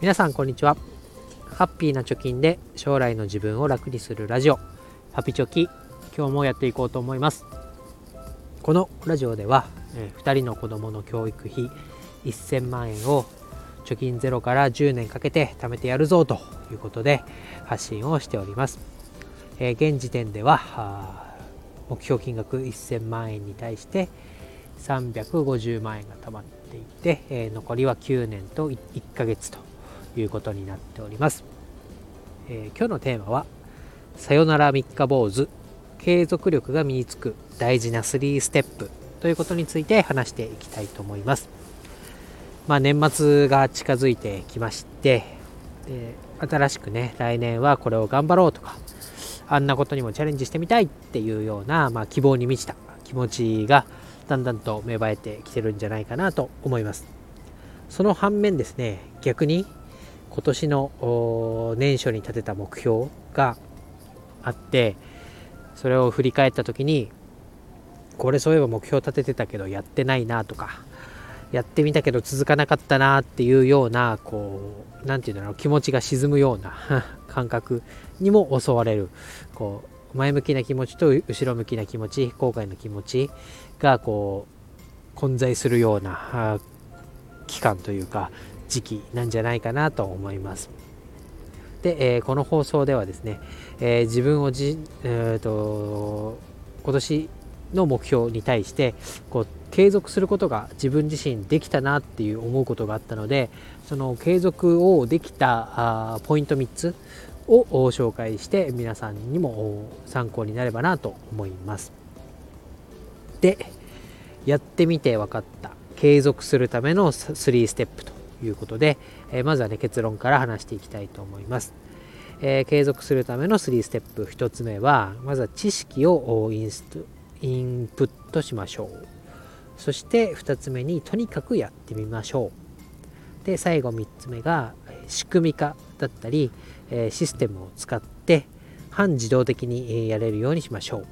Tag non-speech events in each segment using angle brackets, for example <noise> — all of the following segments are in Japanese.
皆さんこんにちは。ハッピーな貯金で将来の自分を楽にするラジオ。ハピチョキ今日もやっていこうと思います。このラジオでは、え2人の子供の教育費1000万円を貯金ゼロから10年かけて貯めてやるぞということで発信をしております、え現時点では目標金額1000万円に対して350万円が貯まっていて、え残りは9年と1ヶ月ということになっております。えー、今日のテーマは、さよなら三日坊主、継続力が身につく大事な3ステップということについて話していきたいと思います。まあ、年末が近づいてきまして、で新しくね、来年はこれを頑張ろうとか、あんなことにもチャレンジしてみたいっていうような、まあ、希望に満ちた気持ちがだんだんと芽生えてきてるんじゃないかなと思います。その反面ですね、逆に今年の年初に立てた目標があってそれを振り返った時にこれそういえば目標立ててたけどやってないなとかやってみたけど続かなかったなっていうようなこう何て言うんだろう気持ちが沈むような <laughs> 感覚にも襲われるこう前向きな気持ちと後ろ向きな気持ち後悔の気持ちがこう混在するような期間というか時期なんじゃないかなと思います。で、えー、この放送ではですね、えー、自分をじ、えーと、今年の目標に対してこう継続することが自分自身できたなっていう思うことがあったのでその継続をできたあポイント3つを紹介して皆さんにも参考になればなと思います。でやってみて分かった継続するための3ステップということで、えまずはね結論から話していきたいと思います。え、継続するための3ステップ1つ目はまずは知識をインストインプットしましょう。そして2つ目にとにかくやってみましょう。で最後3つ目が仕組み化だったりシステムを使って半自動的にやれるようにしましょう。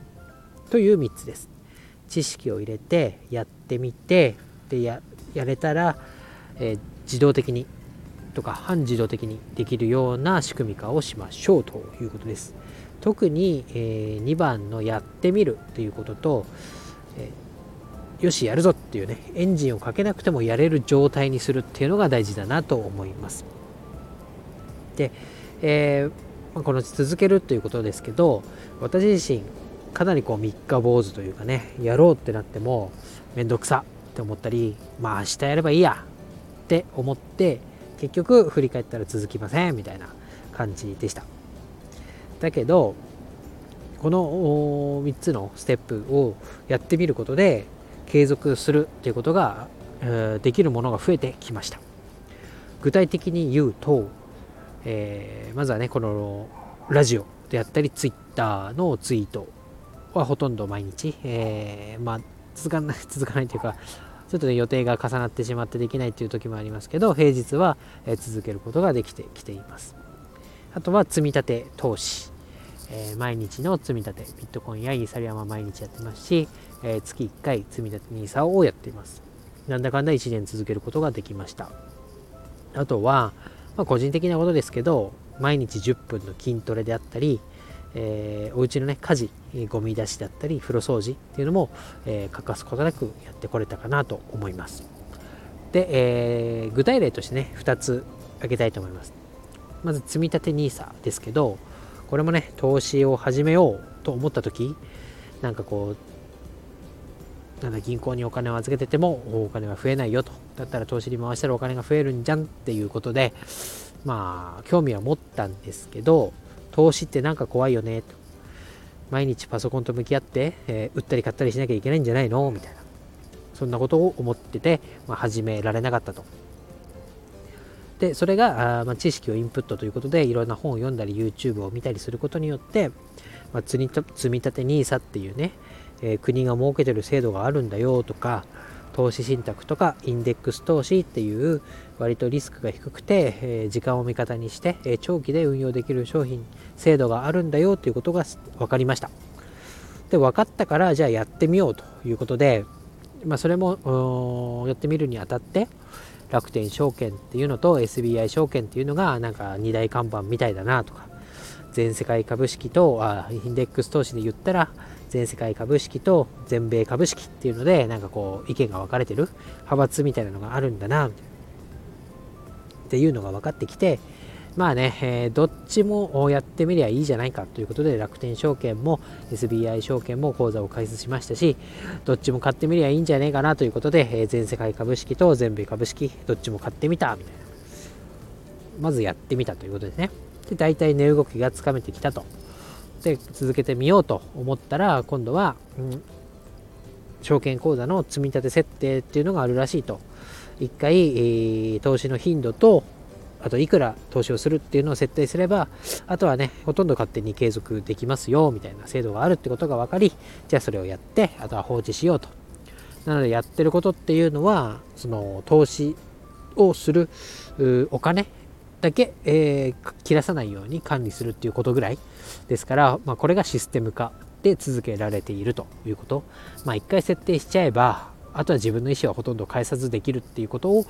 という3つです。知識を入れてやってみてでやれたら、えー自動的にとか半自動的にできるような仕組み化をしましょうということです。特に、え、2番のやってみるということと、え、よしやるぞっていうねエンジンをかけなくてもやれる状態にするっていうのが大事だなと思います。で、えー、この続けるということですけど私自身かなりこう三日坊主というかねやろうってなってもめんどくさって思ったりまあ明日やればいいやって思って結局振り返ったら続きませんみたいな感じでした。だけどこの3つのステップをやってみることで継続するっていうことが、できるものが増えてきました。具体的に言うと、えー、まずはねこのラジオであったりツイッターのツイートはほとんど毎日、えー、まあ続かない続かないというかちょっとね予定が重なってしまってできないっていう時もありますけど平日は続けることができてきています。あとは積み立て投資、えー、毎日の積み立てビットコインやイーサリアムは毎日やってますし、えー、月1回積み立て NISA をやっています。なんだかんだ1年続けることができました。あとは、まあ、個人的なことですけど毎日10分の筋トレであったりえー、お家のね家事ゴミ出しだったり風呂掃除っていうのも、えー、欠かすことなくやってこれたかなと思います。で、えー、具体例としてね2つ挙げたいと思います。まず積立 NISA ですけどこれもね投資を始めようと思った時なんかこうなんだ銀行にお金を預けててもお金は増えないよと。だったら投資に回したらお金が増えるんじゃんっていうことでまあ興味は持ったんですけど投資ってなんか怖いよねと。毎日パソコンと向き合って、えー、売ったり買ったりしなきゃいけないんじゃないの？みたいな。そんなことを思ってて、まあ、始められなかったと。で、それが、あまあ、知識をインプットということで、いろんな本を読んだり、YouTube を見たりすることによって、まあ、積み立て NISA っていうね、えー、国が設けてる制度があるんだよとか、投資信託とかインデックス投資っていう割とリスクが低くて、え、時間を味方にして、え、長期で運用できる商品制度があるんだよということが分かりました。で分かったからじゃあやってみようということで、まあ、それもやってみるにあたって、楽天証券っていうのと SBI 証券っていうのがなんか二大看板みたいだなとか全世界株式とあインデックス投資で言ったら全世界株式と全米株式っていうのでなんかこう意見が分かれてる派閥みたいなのがあるんだなっていうのが分かってきてまあね、えー、どっちもやってみりゃいいじゃないかということで楽天証券も SBI 証券も口座を開設しましたしどっちも買ってみりゃいいんじゃねえかなということで、えー、全世界株式と全米株式どっちも買ってみたみたいな。まずやってみたということですね。で大体値動きがつかめてきたと。で続けてみようと思ったら今度は、うん、証券口座の積み立て設定っていうのがあるらしいと。1回、えー、投資の頻度とあといくら投資をするっていうのを設定すればあとはねほとんど勝手に継続できますよみたいな制度があるってことが分かりじゃあそれをやってあとは放置しようと。なのでやってることっていうのはその投資をするお金だけ、えー、切らさないように管理するっていうことぐらいですから、まあ、これがシステム化で続けられているということ。まあ、一回設定しちゃえば、あとは自分の意思はほとんど返さずできるっていうことを、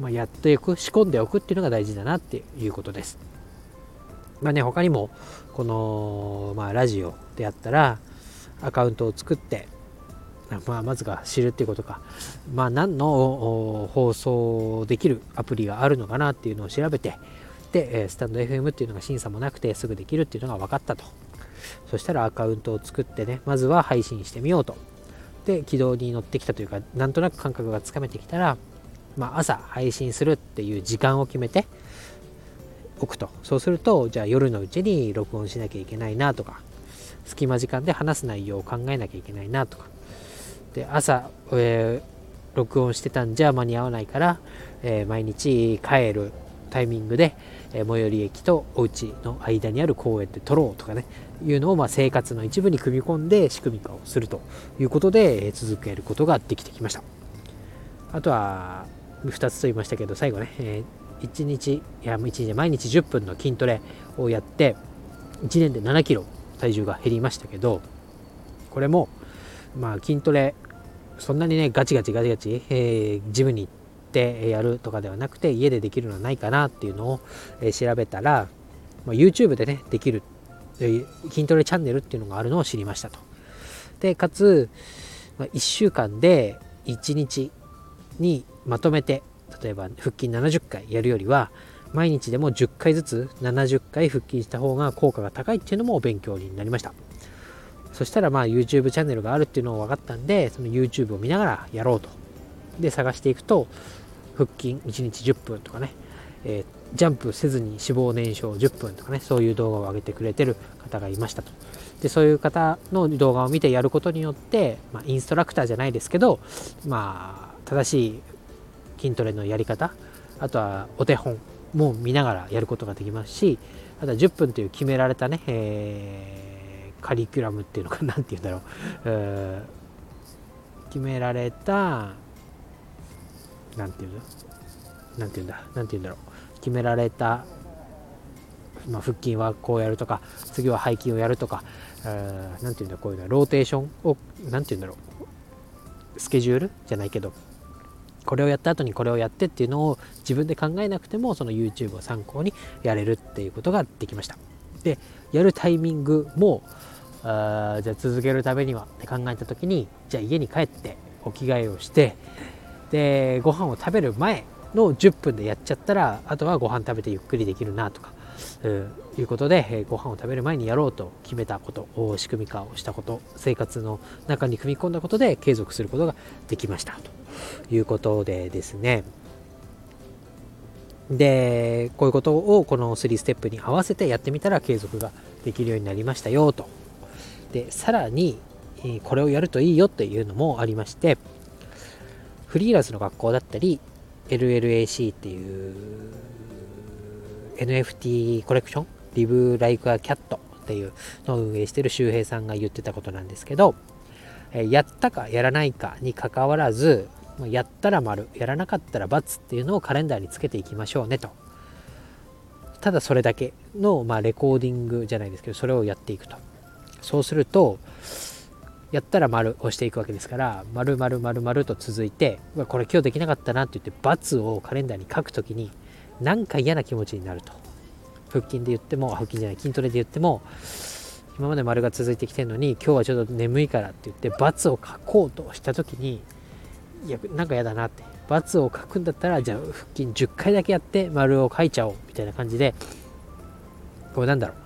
まあ、やっておく、仕込んでおくっていうのが大事だなっていうことです。まあね、他にも、この、まあ、ラジオであったら、アカウントを作って、まあ、まずが知るっていうことか、まあ、何の放送できるアプリがあるのかなっていうのを調べて、で、スタンド FM っていうのが審査もなくてすぐできるっていうのが分かったと。そしたらアカウントを作ってね、まずは配信してみようと。で、軌道に乗ってきたというか、なんとなく感覚がつかめてきたら、まあ、朝配信するっていう時間を決めておくと。そうすると、じゃあ夜のうちに録音しなきゃいけないなとか、隙間時間で話す内容を考えなきゃいけないなとか、で朝、えー、録音してたんじゃ間に合わないから、えー、毎日帰るタイミングで、えー、最寄り駅とお家の間にある公園で撮ろうとかねいうのをまあ生活の一部に組み込んで仕組み化をするということで、えー、続けることができてきました。あとは2つと言いましたけど最後ね、えー、1日いや1日毎日10分の筋トレをやって1年で7キロ体重が減りましたけどこれもまあ筋トレそんなにねガチガチガチガチ、えー、ジムに行ってやるとかではなくて家でできるのはないかなっていうのを、え、調べたら、まあ、YouTube でねできる、え、筋トレチャンネルっていうのがあるのを知りましたと。でかつ、まあ、1週間で1日にまとめて例えば腹筋70回やるよりは毎日でも10回ずつ70回腹筋した方が効果が高いっていうのも勉強になりました。そしたらまあ YouTube チャンネルがあるっていうのを分かったんで、その YouTube を見ながらやろうと。で、探していくと、腹筋1日10分とかね、えー、ジャンプせずに脂肪燃焼10分とかね、そういう動画を上げてくれてる方がいましたと。で、そういう方の動画を見てやることによって、まあ、インストラクターじゃないですけど、まあ、正しい筋トレのやり方、あとはお手本も見ながらやることができますし、あとは10分という決められたね、えーカリキュラムっていうのか何て言うんだろう、え、決められた何て言うんだ何て言うんだ？何て言うんだろう。決められた、まあ、腹筋はこうやるとか次は背筋をやるとか何、えー、て言うんだ？こういうのローテーションを何て言うんだろう。スケジュールじゃないけどこれをやった後にこれをやってっていうのを自分で考えなくてもその YouTube を参考にやれるっていうことができました。でやるタイミングもあじゃあ続けるためにはって考えた時にじゃあ家に帰ってお着替えをしてでご飯を食べる前の10分でやっちゃったらあとはご飯食べてゆっくりできるなとか、うん、いうことで、えー、ご飯を食べる前にやろうと決めたこと仕組み化をしたこと生活の中に組み込んだことで継続することができましたということでですね。でこういうことをこの3ステップに合わせてやってみたら継続ができるようになりましたよと。でさらにこれをやるといいよっていうのもありましてフリーランスの学校だったり LLAC っていう NFT コレクション Live Like a Cat っていうのを運営してる周平さんが言ってたことなんですけどやったかやらないかにかかわらずやったら丸やらなかったら×っていうのをカレンダーにつけていきましょうねと。ただそれだけの、まあ、レコーディングじゃないですけどそれをやっていくと。そうするとやったら丸押していくわけですから丸丸丸丸と続いてこれ今日できなかったなって言って×をカレンダーに書くときになんか嫌な気持ちになると。腹筋で言っても腹筋じゃない筋トレで言っても今まで丸が続いてきてるのに今日はちょっと眠いからって言って×を書こうとした時にいやなんか嫌だなって×を書くんだったらじゃあ腹筋10回だけやって丸を書いちゃおうみたいな感じでこうなんだろう。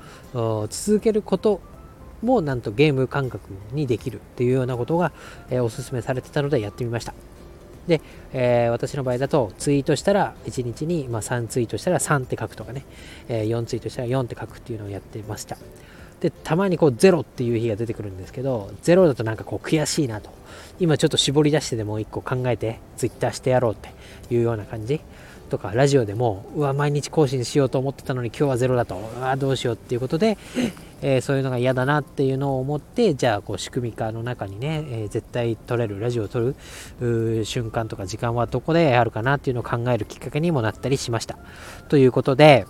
続けることもなんとゲーム感覚にできるっていうようなことが、えー、おすすめされてたのでやってみました。で、えー、私の場合だとツイートしたら1日に、まあ、3ツイートしたら3って書くとかね、えー、4ツイートしたら4って書くっていうのをやってました。でたまにこう0っていう日が出てくるんですけど0だとなんかこう悔しいなと。今ちょっと絞り出してでも1個考えてツイッターしてやろうっていうような感じ。とかラジオでもうわ毎日更新しようと思ってたのに今日はゼロだと。うわどうしようっていうことで、えー、そういうのが嫌だなっていうのを思ってじゃあこう仕組み化の中にね、えー、絶対撮れるラジオを撮る瞬間とか時間はどこであるかなっていうのを考えるきっかけにもなったりしました。ということで、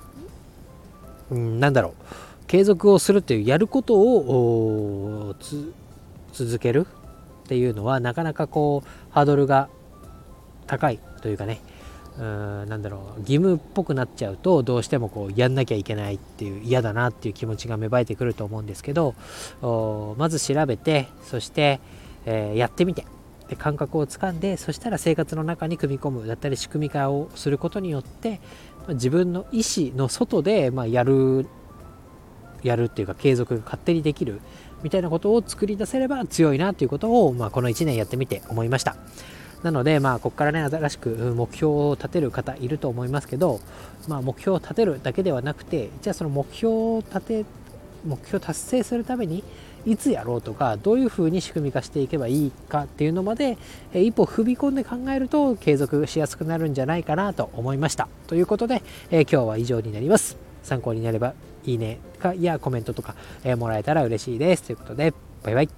うん、なんだろう。継続をするっていうやることを続けるっていうのはなかなかこうハードルが高いというかね。うーんなんだろう義務っぽくなっちゃうとどうしてもこうやんなきゃいけないっていう嫌だなっていう気持ちが芽生えてくると思うんですけどまず調べてそして、えー、やってみてで感覚をつかんでそしたら生活の中に組み込むだったり仕組み化をすることによって自分の意思の外で、まあ、やるやるっていうか継続が勝手にできるみたいなことを作り出せれば強いなということを、まあ、この1年やってみて思いました。なので、まあ、ここからね、新しく目標を立てる方いると思いますけど、まあ、目標を立てるだけではなくて、じゃあその目標を立て、目標達成するために、いつやろうとか、どういうふうに仕組み化していけばいいかっていうのまで、え一歩踏み込んで考えると、継続しやすくなるんじゃないかなと思いました。ということで、え今日は以上になります。参考になればいいねかいやコメントとか、えもらえたら嬉しいです。ということで、バイバイ。